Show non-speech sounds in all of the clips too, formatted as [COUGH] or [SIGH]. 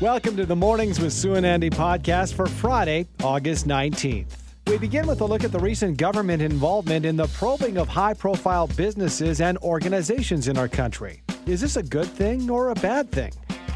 Welcome to the Mornings with Sue and Andy podcast for Friday, August 19th. We begin with a look at the recent government involvement in the probing of high profile businesses and organizations in our country. Is this a good thing or a bad thing?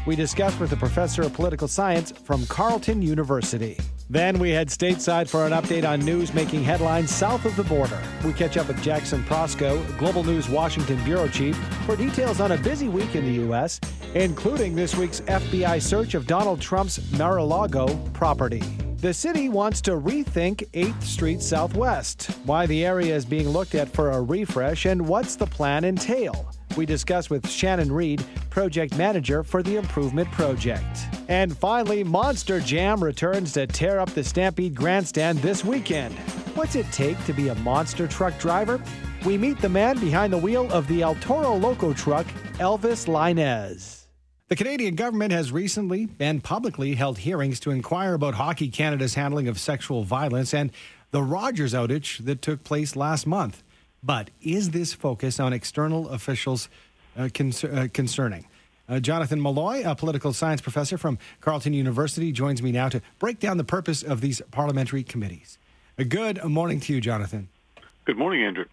We discuss with a professor of political science from Carleton University. Then we head stateside for an update on news making headlines south of the border. We catch up with Jackson Proskow, Global News Washington Bureau Chief, for details on a busy week in the U.S., including this week's FBI search of Donald Trump's Mar a Lago property. The city wants to rethink 8th Street Southwest, why the area is being looked at for a refresh, and what's the plan entail. We discuss with Shannon Reed, project manager for the Improvement Project. And finally, Monster Jam returns to tear up the Stampede Grandstand this weekend. What's it take to be a monster truck driver? We meet the man behind the wheel of the El Toro Loco truck, Elvis Lainez. The Canadian government has recently and publicly held hearings to inquire about Hockey Canada's handling of sexual violence and the Rogers outage that took place last month. But is this focus on external officials uh, uh, concerning? Uh, Jonathan Malloy, a political science professor from Carleton University, joins me now to break down the purpose of these parliamentary committees. A good morning to you, Jonathan. Good morning, Andrew.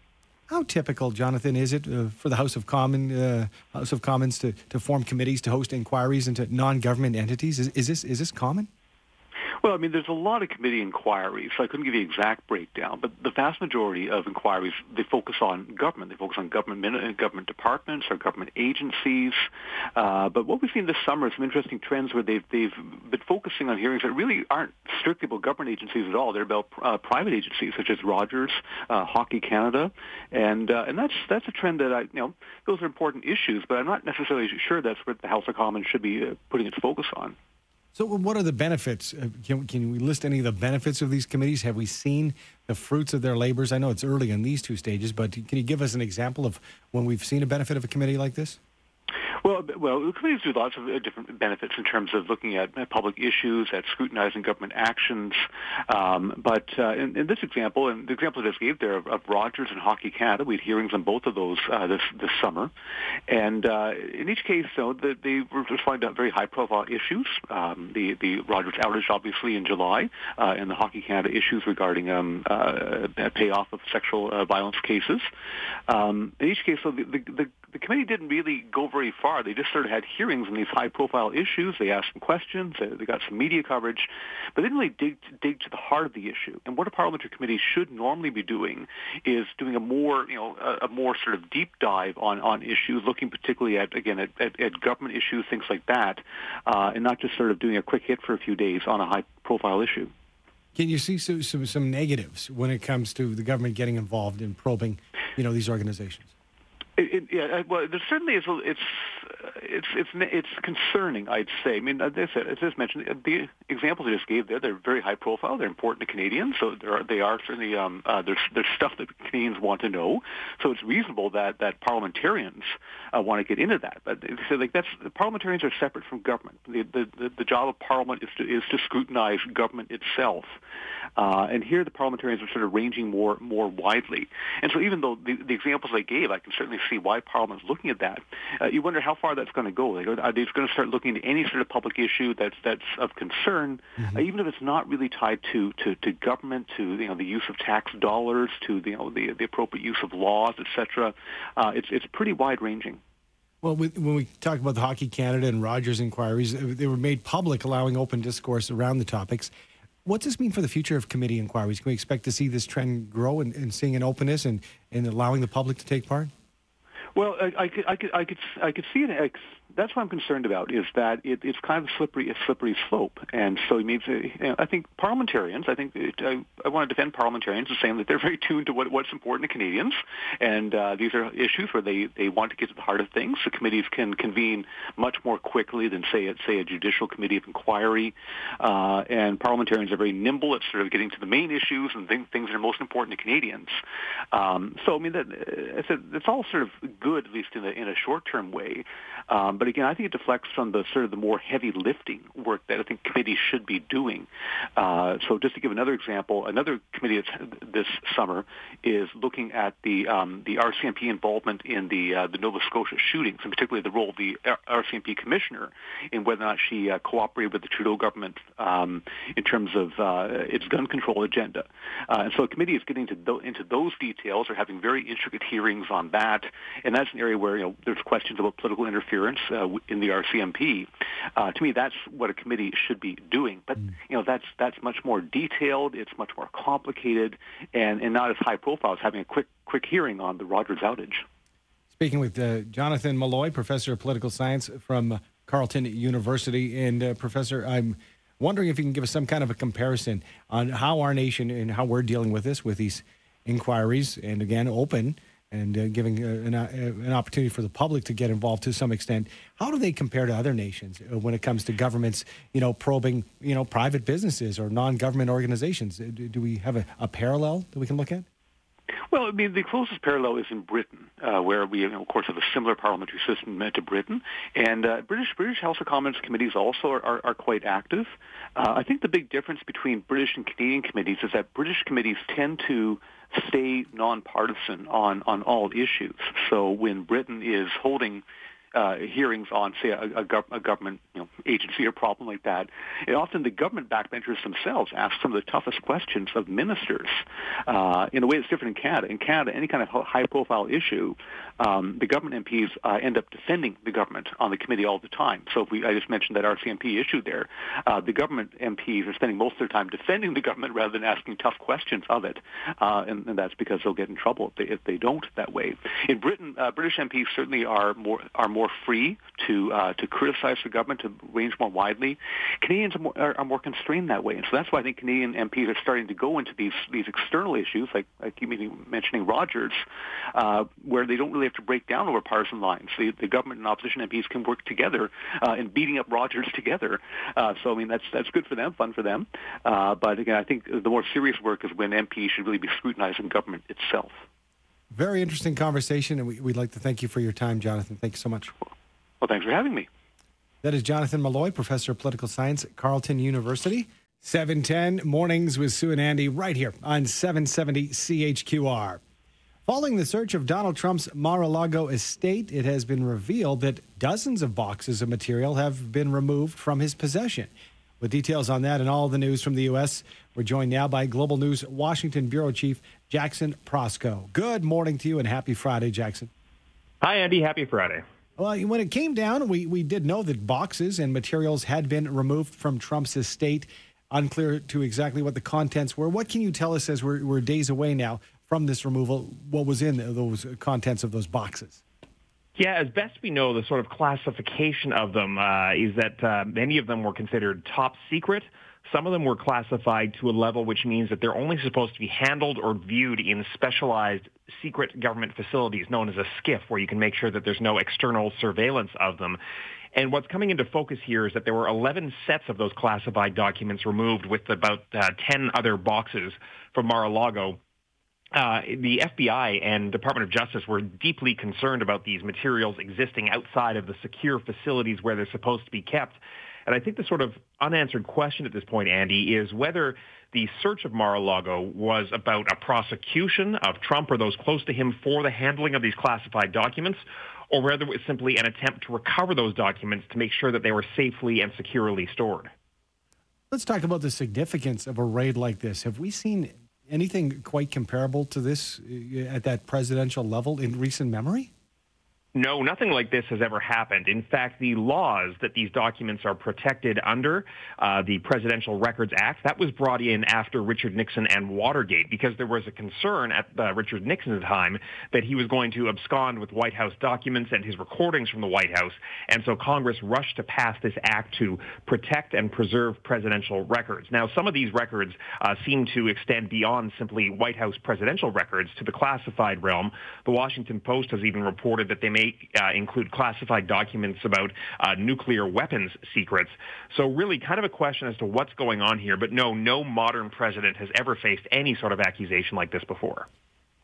How typical, Jonathan, is it uh, for the House of Common uh, House of Commons to, to form committees to host inquiries into non-government entities? Is, is this is this common? Well, I mean, there's a lot of committee inquiries, so I couldn't give you exact breakdown, but the vast majority of inquiries, they focus on government. They focus on government, uh, government departments or government agencies. Uh, but what we've seen this summer is some interesting trends where they've, they've been focusing on hearings that really aren't strictly about government agencies at all. They're about uh, private agencies such as Rogers, uh, Hockey Canada, and uh, and that's that's a trend that I you know those are important issues, but I'm not necessarily sure that's what the House of Commons should be uh, putting its focus on. So, what are the benefits? Uh, can, can we list any of the benefits of these committees? Have we seen the fruits of their labors? I know it's early in these two stages, but can you give us an example of when we've seen a benefit of a committee like this? Well, well, committees do lots of uh, different benefits in terms of looking at public issues, at scrutinizing government actions. Um, but uh, in, in, this example, and the example I just gave there of, of, Rogers and Hockey Canada, we had hearings on both of those uh, this this summer, and uh, in each case, though, the, they were responding to very high-profile issues. Um, the the Rogers outage, obviously, in July, uh, and the Hockey Canada issues regarding um, uh, payoff of sexual violence cases. Um, in each case, the, the, the the committee didn't really go very far. They just sort of had hearings on these high-profile issues. They asked some questions. They, they got some media coverage, but they didn't really dig to, dig to the heart of the issue. And what a parliamentary committee should normally be doing is doing a more, you know, a, a more sort of deep dive on on issues, looking particularly at again at, at, at government issues, things like that, uh, and not just sort of doing a quick hit for a few days on a high-profile issue. Can you see some, some, some negatives when it comes to the government getting involved in probing, you know, these organizations? It, it, yeah, well, there certainly is. A, it's it's it's it's concerning. I'd say. I mean, as I said, as mentioned, the examples I just gave there, they're very high profile. They're important to Canadians, so there are, they are certainly um, uh, there's there's stuff that Canadians want to know. So it's reasonable that that parliamentarians uh, want to get into that. But so like that's the parliamentarians are separate from government. The the the, the job of Parliament is to is to scrutinize government itself. Uh, and here the parliamentarians are sort of ranging more more widely. And so even though the, the examples I gave, I can certainly see why Parliament is looking at that. Uh, you wonder how far that's going to go. Like, are they going to start looking at any sort of public issue that's that's of concern, mm-hmm. uh, even if it's not really tied to, to, to government, to you know the use of tax dollars, to the, you know the the appropriate use of laws, etc. Uh, it's it's pretty wide ranging. Well, when we talk about the Hockey Canada and Rogers inquiries, they were made public, allowing open discourse around the topics. What's this mean for the future of committee inquiries? Can we expect to see this trend grow and, and seeing an openness and, and allowing the public to take part? Well, I, I, could, I could, I could, I could see it that's what I'm concerned about is that it, it's kind of a slippery, a slippery slope. And so it means, know, I think parliamentarians, I think it, I, I want to defend parliamentarians as saying that they're very [LAUGHS] tuned to what, what's important to Canadians. And uh, these are issues where they, they want to get to the heart of things. The committees can convene much more quickly than, say, at, say a judicial committee of inquiry. Uh, and parliamentarians are very nimble at sort of getting to the main issues and things, things that are most important to Canadians. Um, so, I mean, that, it's, a, it's all sort of good, at least in a, in a short-term way. Um, but again, I think it deflects from the sort of the more heavy lifting work that I think committees should be doing. Uh, so just to give another example, another committee this summer is looking at the um, the RCMP involvement in the uh, the Nova Scotia shootings, and particularly the role of the RCMP commissioner in whether or not she uh, cooperated with the Trudeau government um, in terms of uh, its gun control agenda. Uh, and so a committee is getting th- into those details or having very intricate hearings on that, and that's an area where you know there's questions about political interference uh, in the RCMP. Uh, to me, that's what a committee should be doing. But mm. you know that's that's much more detailed. It's much more complicated, and, and not as high profile as having a quick quick hearing on the Rogers outage. Speaking with uh, Jonathan Malloy, professor of political science from Carleton University, and uh, professor, I'm wondering if you can give us some kind of a comparison on how our nation and how we're dealing with this, with these inquiries, and again, open and uh, giving uh, an, uh, an, opportunity for the public to get involved to some extent. How do they compare to other nations uh, when it comes to governments, you know, probing, you know, private businesses or non-government organizations? Do we have a, a parallel that we can look at? Well, I mean, the closest parallel is in Britain, uh, where we, you know, of course, have a similar parliamentary system to Britain, and uh, British British House of Commons committees also are, are, are quite active. Uh, I think the big difference between British and Canadian committees is that British committees tend to stay nonpartisan on on all issues. So when Britain is holding uh, hearings on, say, a, a, gov- a government you know, agency or problem like that, and often the government backbenchers themselves ask some of the toughest questions of ministers uh, in a way that's different in Canada. In Canada, any kind of high-profile issue, um, the government MPs uh, end up defending the government on the committee all the time. So if we, I just mentioned that RCMP issue there. Uh, the government MPs are spending most of their time defending the government rather than asking tough questions of it, uh, and, and, that's because they'll get in trouble if they, if they don't that way. In Britain, uh, British MPs certainly are more are more free to uh, to criticize the government to range more widely. Canadians are more, are more constrained that way, and so that's why I think Canadian MPs are starting to go into these these external issues, like I keep mentioning Rogers, uh, where they don't really have to break down over partisan lines. The, the government and opposition MPs can work together uh, in beating up Rogers together. Uh, so I mean that's that's good for them, fun for them. Uh, but again, I think the more serious work is when MPs should really be scrutinizing government itself. Very interesting conversation, and we, would like to thank you for your time, Jonathan. Thank you so much. Well, thanks for having me. That is Jonathan Malloy, professor of political science at Carleton University. 710 mornings with Sue and Andy right here on 770 CHQR. Following the search of Donald Trump's Mar a Lago estate, it has been revealed that dozens of boxes of material have been removed from his possession. With details on that and all the news from the U.S., we're joined now by Global News Washington Bureau Chief Jackson Proskow. Good morning to you and happy Friday, Jackson. Hi, Andy. Happy Friday. Well, when it came down, we, we did know that boxes and materials had been removed from Trump's estate. Unclear to exactly what the contents were. What can you tell us as we're, we're days away now from this removal, what was in those contents of those boxes? Yeah, as best we know, the sort of classification of them uh, is that uh, many of them were considered top secret. Some of them were classified to a level which means that they're only supposed to be handled or viewed in specialized secret government facilities known as a SCIF, where you can make sure that there's no external surveillance of them. And what's coming into focus here is that there were 11 sets of those classified documents removed with about uh, 10 other boxes from Mar-a-Lago uh, the FBI and Department of Justice were deeply concerned about these materials existing outside of the secure facilities where they're supposed to be kept. And I think the sort of unanswered question at this point, Andy, is whether the search of Mar-a-Lago was about a prosecution of Trump or those close to him for the handling of these classified documents, or whether it was simply an attempt to recover those documents to make sure that they were safely and securely stored. Let's talk about the significance of a raid like this. Have we seen anything quite comparable to this uh, at that presidential level in recent memory? No, nothing like this has ever happened. In fact, the laws that these documents are protected under, uh, the Presidential Records Act, that was brought in after Richard Nixon and Watergate because there was a concern at uh, Richard Nixon's time that he was going to abscond with White House documents and his recordings from the White House. And so Congress rushed to pass this act to protect and preserve presidential records. Now, some of these records uh, seem to extend beyond simply White House presidential records to the classified realm. The Washington Post has even reported that they may may uh, include classified documents about uh, nuclear weapons secrets. So really kind of a question as to what's going on here. But no, no modern president has ever faced any sort of accusation like this before.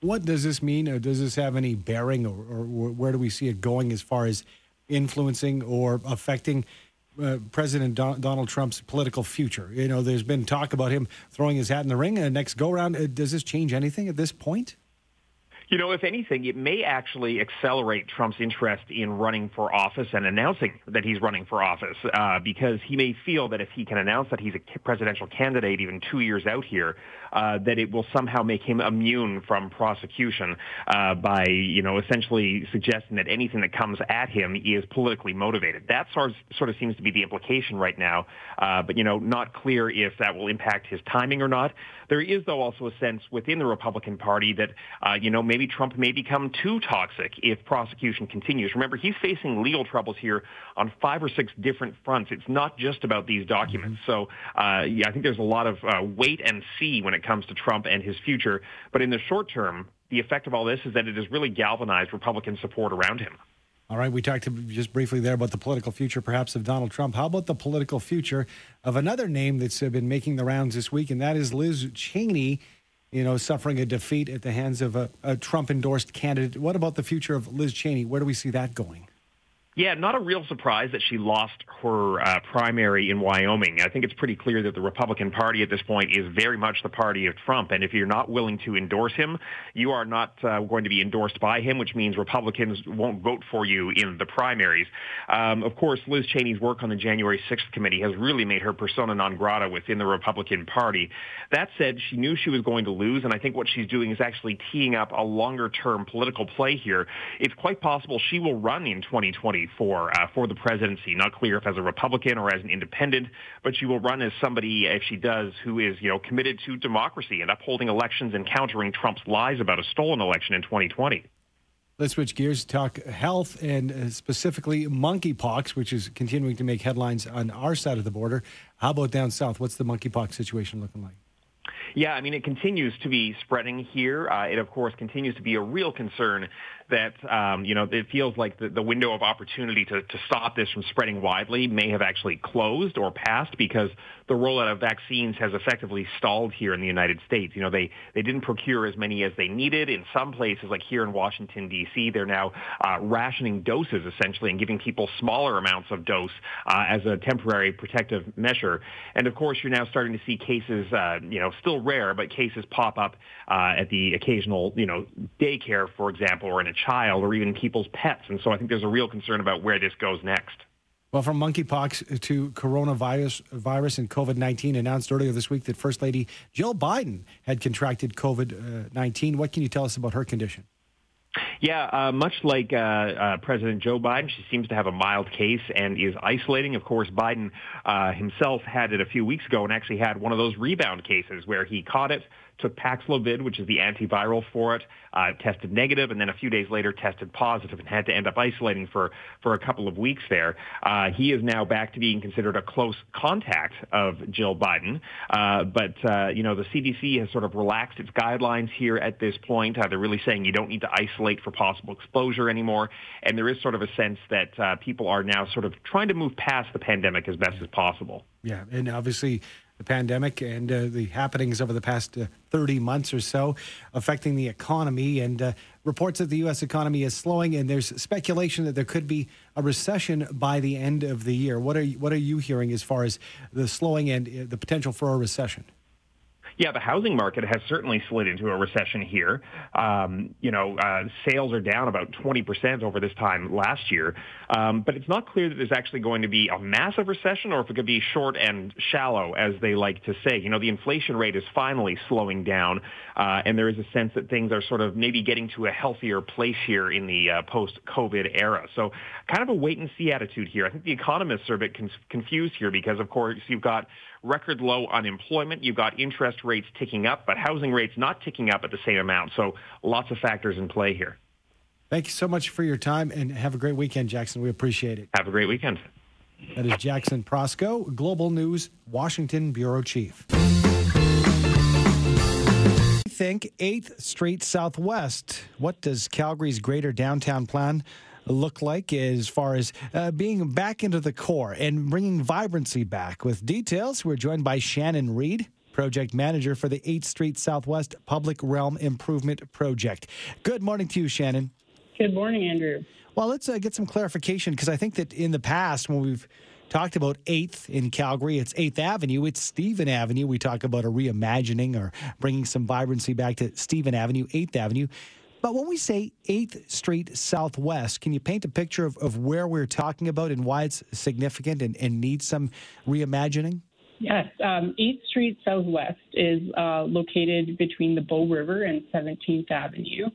What does this mean? Or does this have any bearing, or, or where do we see it going as far as influencing or affecting uh, President Don- Donald Trump's political future? You know, there's been talk about him throwing his hat in the ring. Uh, next go round, uh, does this change anything at this point? You know, if anything, it may actually accelerate Trump's interest in running for office and announcing that he's running for office, uh, because he may feel that if he can announce that he's a presidential candidate even two years out here, uh, that it will somehow make him immune from prosecution uh, by, you know, essentially suggesting that anything that comes at him is politically motivated. That sort of, sort of seems to be the implication right now, uh, but, you know, not clear if that will impact his timing or not. There is, though, also a sense within the Republican Party that, uh, you know, maybe Trump may become too toxic if prosecution continues. Remember, he's facing legal troubles here on five or six different fronts. It's not just about these documents. Mm-hmm. So, uh, yeah, I think there's a lot of uh, wait and see when it comes to Trump and his future. But in the short term, the effect of all this is that it has really galvanized Republican support around him. All right, we talked just briefly there about the political future, perhaps, of Donald Trump. How about the political future of another name that's uh, been making the rounds this week, and that is Liz Cheney, you know, suffering a defeat at the hands of a, a Trump endorsed candidate. What about the future of Liz Cheney? Where do we see that going? Yeah, not a real surprise that she lost her uh, primary in Wyoming. I think it's pretty clear that the Republican Party at this point is very much the party of Trump. And if you're not willing to endorse him, you are not uh, going to be endorsed by him, which means Republicans won't vote for you in the primaries. Um, of course, Liz Cheney's work on the January 6th committee has really made her persona non grata within the Republican Party. That said, she knew she was going to lose, and I think what she's doing is actually teeing up a longer-term political play here. It's quite possible she will run in 2020 for uh, for the presidency. Not clear if as a Republican or as an independent, but she will run as somebody, if she does, who is you know committed to democracy and upholding elections and countering Trump's lies about a stolen election in 2020. Let's switch gears to talk health and uh, specifically monkeypox, which is continuing to make headlines on our side of the border. How about down south? What's the monkeypox situation looking like? Yeah, I mean, it continues to be spreading here. Uh, it, of course, continues to be a real concern that, um, you know, it feels like the, the window of opportunity to, to stop this from spreading widely may have actually closed or passed because the rollout of vaccines has effectively stalled here in the United States. You know, they, they didn't procure as many as they needed. In some places, like here in Washington, D.C., they're now uh, rationing doses, essentially, and giving people smaller amounts of dose uh, as a temporary protective measure. And, of course, you're now starting to see cases, uh, you know, still rare, but cases pop up uh, at the occasional, you know, daycare, for example, or in a child or even people's pets. And so I think there's a real concern about where this goes next. Well, from monkeypox to coronavirus virus and COVID 19, announced earlier this week that First Lady Jill Biden had contracted COVID 19. What can you tell us about her condition? Yeah, uh, much like uh, uh, President Joe Biden, she seems to have a mild case and is isolating. Of course, Biden uh, himself had it a few weeks ago and actually had one of those rebound cases where he caught it, took Paxlovid, which is the antiviral for it, uh, tested negative, and then a few days later tested positive and had to end up isolating for, for a couple of weeks there. Uh, he is now back to being considered a close contact of Jill Biden. Uh, but, uh, you know, the CDC has sort of relaxed its guidelines here at this point. Uh, they're really saying you don't need to isolate for possible exposure anymore. And there is sort of a sense that uh, people are now sort of trying to move past the pandemic as best as possible. Yeah, and obviously the pandemic and uh, the happenings over the past uh, 30 months or so affecting the economy and uh, reports that the U.S. economy is slowing and there's speculation that there could be a recession by the end of the year. What are you, what are you hearing as far as the slowing and uh, the potential for a recession? Yeah, the housing market has certainly slid into a recession here. Um, you know, uh, sales are down about 20% over this time last year. Um, but it's not clear that there's actually going to be a massive recession or if it could be short and shallow, as they like to say. You know, the inflation rate is finally slowing down, uh, and there is a sense that things are sort of maybe getting to a healthier place here in the uh, post-COVID era. So kind of a wait-and-see attitude here. I think the economists are a bit con- confused here because, of course, you've got record low unemployment. You've got interest rates ticking up, but housing rates not ticking up at the same amount. So lots of factors in play here. Thank you so much for your time and have a great weekend, Jackson. We appreciate it. Have a great weekend. That is Jackson Proskow, Global News, Washington Bureau Chief. Think 8th Street Southwest. What does Calgary's greater downtown plan look like as far as uh, being back into the core and bringing vibrancy back? With details, we're joined by Shannon Reed project manager for the 8th Street Southwest Public Realm Improvement Project. Good morning to you, Shannon. Good morning, Andrew. Well, let's uh, get some clarification because I think that in the past, when we've talked about 8th in Calgary, it's 8th Avenue, it's Stephen Avenue. We talk about a reimagining or bringing some vibrancy back to Stephen Avenue, 8th Avenue. But when we say 8th Street Southwest, can you paint a picture of, of where we're talking about and why it's significant and, and needs some reimagining? Yes, um, 8th Street Southwest is uh, located between the Bow River and 17th Avenue.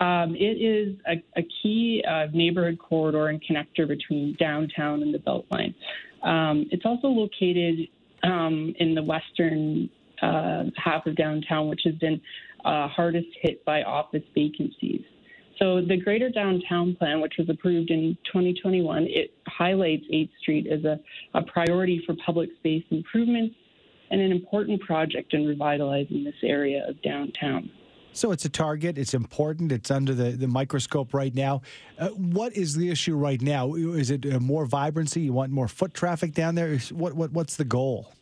Um, it is a, a key uh, neighborhood corridor and connector between downtown and the Beltline. Um, it's also located um, in the western uh, half of downtown, which has been uh, hardest hit by office vacancies. So the Greater Downtown Plan, which was approved in 2021, it highlights 8th Street as a, a priority for public space improvements and an important project in revitalizing this area of downtown. So it's a target. It's important. It's under the, the microscope right now. Uh, what is the issue right now? Is it uh, more vibrancy? You want more foot traffic down there? What, what what's the goal?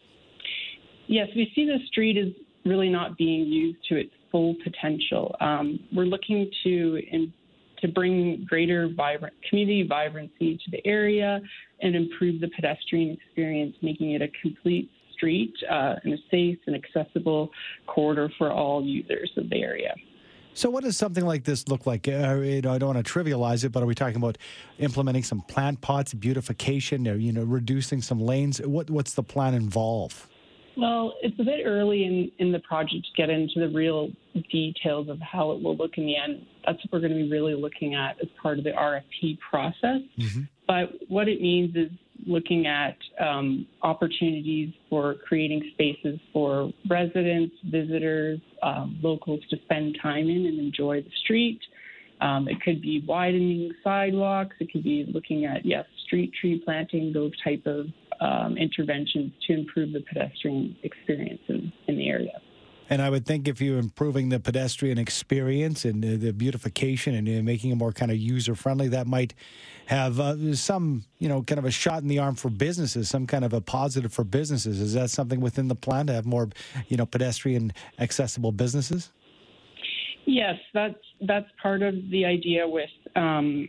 Yes, we see the street is really not being used to its full potential. Um, we're looking to in, to bring greater vibrant community vibrancy to the area and improve the pedestrian experience, making it a complete street uh, and a safe and accessible corridor for all users of the area. So, what does something like this look like? Uh, you know, I don't want to trivialize it, but are we talking about implementing some plant pots, beautification, or you know, reducing some lanes? What, what's the plan involve? Well, it's a bit early in, in the project to get into the real details of how it will look in the end. That's what we're going to be really looking at as part of the RFP process. Mm-hmm. But what it means is looking at um, opportunities for creating spaces for residents, visitors, um, locals to spend time in and enjoy the street. Um, it could be widening sidewalks. It could be looking at yes, street tree planting, those type of um, interventions to improve the pedestrian experience in, in the area. And I would think if you're improving the pedestrian experience and the beautification and making it more kind of user friendly, that might have uh, some, you know, kind of a shot in the arm for businesses, some kind of a positive for businesses. Is that something within the plan to have more, you know, pedestrian accessible businesses? Yes, that's that's part of the idea with um,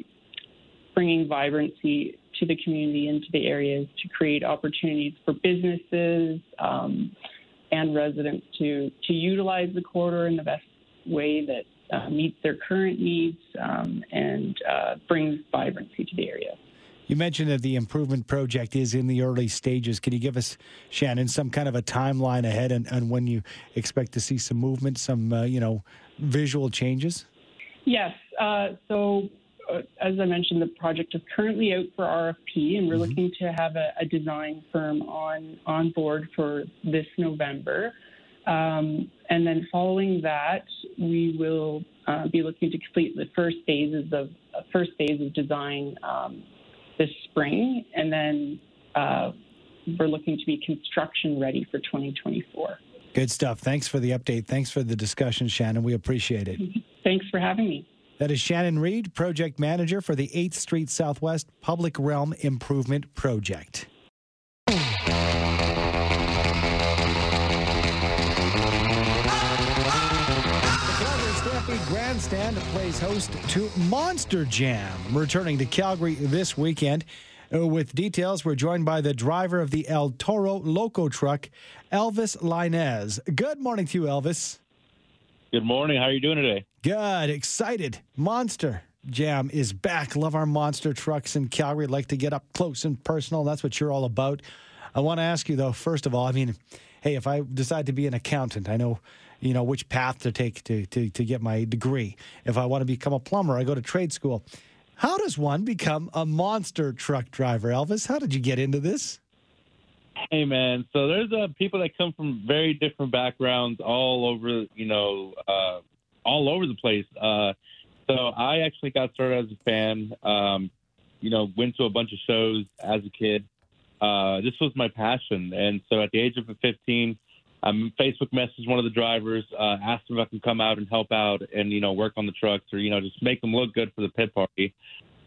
bringing vibrancy to the community into the areas to create opportunities for businesses um, and residents to to utilize the corridor in the best way that uh, meets their current needs um, and uh, brings vibrancy to the area. You mentioned that the improvement project is in the early stages. Can you give us, Shannon, some kind of a timeline ahead and, and when you expect to see some movement, some uh, you know visual changes? Yes. Uh, so as I mentioned, the project is currently out for RFP, and we're mm-hmm. looking to have a, a, design firm on on board for this November. Um, and then following that, we will uh, be looking to complete the first phases of uh, first phase of design um, this spring, and then uh, we're looking to be construction ready for 2024. Good stuff. Thanks for the update. Thanks for the discussion, Shannon. We appreciate it. [LAUGHS] Thanks for having me. That is Shannon Reed, project manager for the 8th Street Southwest Public Realm Improvement Project. Grandstand plays host to Monster Jam, returning to Calgary this weekend. With details, we're joined by the driver of the El Toro Loco truck, Elvis Lainez. Good morning to you, Elvis. Good morning. How are you doing today? Good. Excited. Monster Jam is back. Love our monster trucks in Calgary. Like to get up close and personal. That's what you're all about. I want to ask you though. First of all, I mean, hey, if I decide to be an accountant, I know you know which path to take to, to, to get my degree. If I want to become a plumber, I go to trade school. How does one become a monster truck driver, Elvis? How did you get into this? Hey man, so there's uh, people that come from very different backgrounds, all over, you know, uh, all over the place. Uh, so I actually got started as a fan. Um, you know, went to a bunch of shows as a kid. Uh, this was my passion, and so at the age of 15, I um, Facebook messaged one of the drivers, uh, asked him if I can come out and help out, and you know, work on the trucks or you know, just make them look good for the pit party.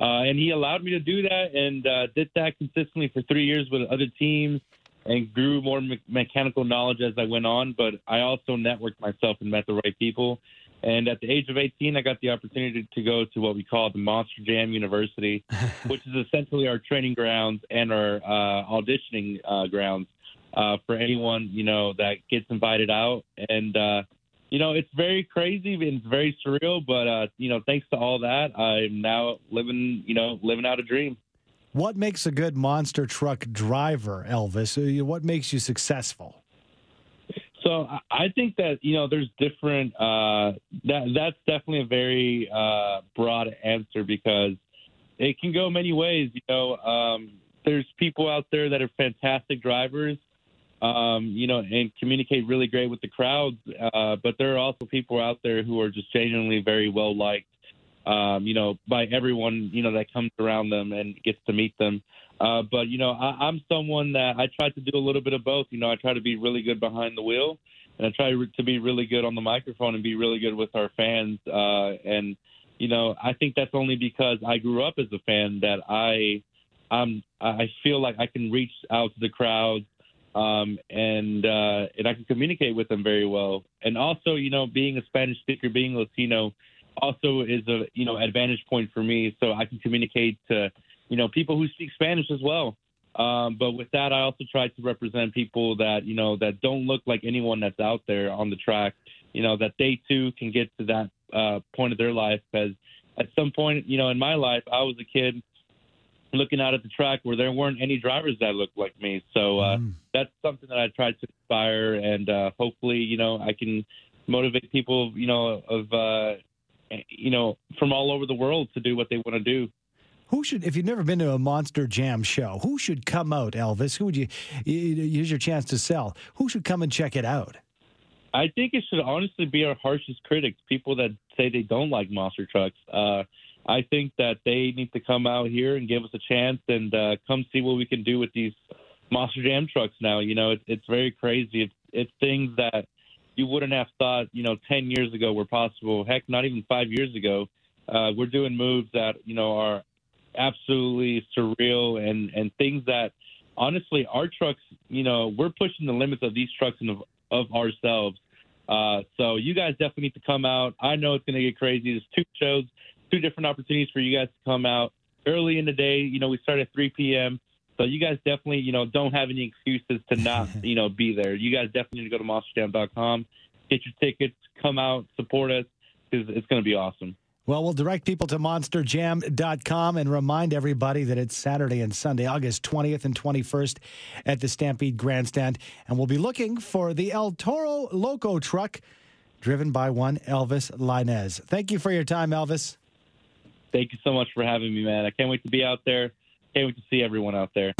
Uh, and he allowed me to do that, and uh, did that consistently for three years with other teams and grew more me- mechanical knowledge as I went on. But I also networked myself and met the right people. And at the age of 18, I got the opportunity to go to what we call the Monster Jam University, [LAUGHS] which is essentially our training grounds and our uh, auditioning uh, grounds uh, for anyone you know that gets invited out. And uh, you know, it's very crazy and it's very surreal. But uh, you know, thanks to all that, I'm now living you know living out a dream. What makes a good monster truck driver, Elvis? Uh, what makes you successful? So I think that you know there's different. Uh, that that's definitely a very uh, broad answer because it can go many ways. You know, um, there's people out there that are fantastic drivers, um, you know, and communicate really great with the crowds. Uh, but there are also people out there who are just genuinely very well liked, um, you know, by everyone, you know, that comes around them and gets to meet them. Uh, but you know, I, I'm someone that I try to do a little bit of both. You know, I try to be really good behind the wheel, and I try to be really good on the microphone and be really good with our fans. Uh, and you know, I think that's only because I grew up as a fan that I, I'm, I feel like I can reach out to the crowd, um, and uh, and I can communicate with them very well. And also, you know, being a Spanish speaker, being Latino, also is a you know advantage point for me. So I can communicate to you know, people who speak Spanish as well. Um, but with that, I also try to represent people that you know that don't look like anyone that's out there on the track. You know that they too can get to that uh, point of their life. Because at some point, you know, in my life, I was a kid looking out at the track where there weren't any drivers that looked like me. So uh, mm. that's something that I tried to inspire, and uh, hopefully, you know, I can motivate people, you know, of uh, you know from all over the world to do what they want to do. Who should, if you've never been to a Monster Jam show, who should come out, Elvis? Who would you, use your chance to sell? Who should come and check it out? I think it should honestly be our harshest critics, people that say they don't like monster trucks. Uh, I think that they need to come out here and give us a chance and uh, come see what we can do with these monster jam trucks now. You know, it, it's very crazy. It's, it's things that wouldn't have thought, you know, 10 years ago were possible. Heck, not even five years ago. Uh, we're doing moves that, you know, are absolutely surreal and and things that honestly our trucks you know we're pushing the limits of these trucks and of, of ourselves. Uh, so you guys definitely need to come out. I know it's going to get crazy. There's two shows two different opportunities for you guys to come out early in the day. You know we start at 3 p.m so you guys definitely you know don't have any excuses to not [LAUGHS] you know be there. You guys definitely need to go to monsterjam.com get your tickets come out support us because it's going to be awesome well, we'll direct people to monsterjam.com and remind everybody that it's Saturday and Sunday, August 20th and 21st at the Stampede Grandstand. And we'll be looking for the El Toro Loco truck driven by one Elvis Lainez. Thank you for your time, Elvis. Thank you so much for having me, man. I can't wait to be out there. Can't wait to see everyone out there.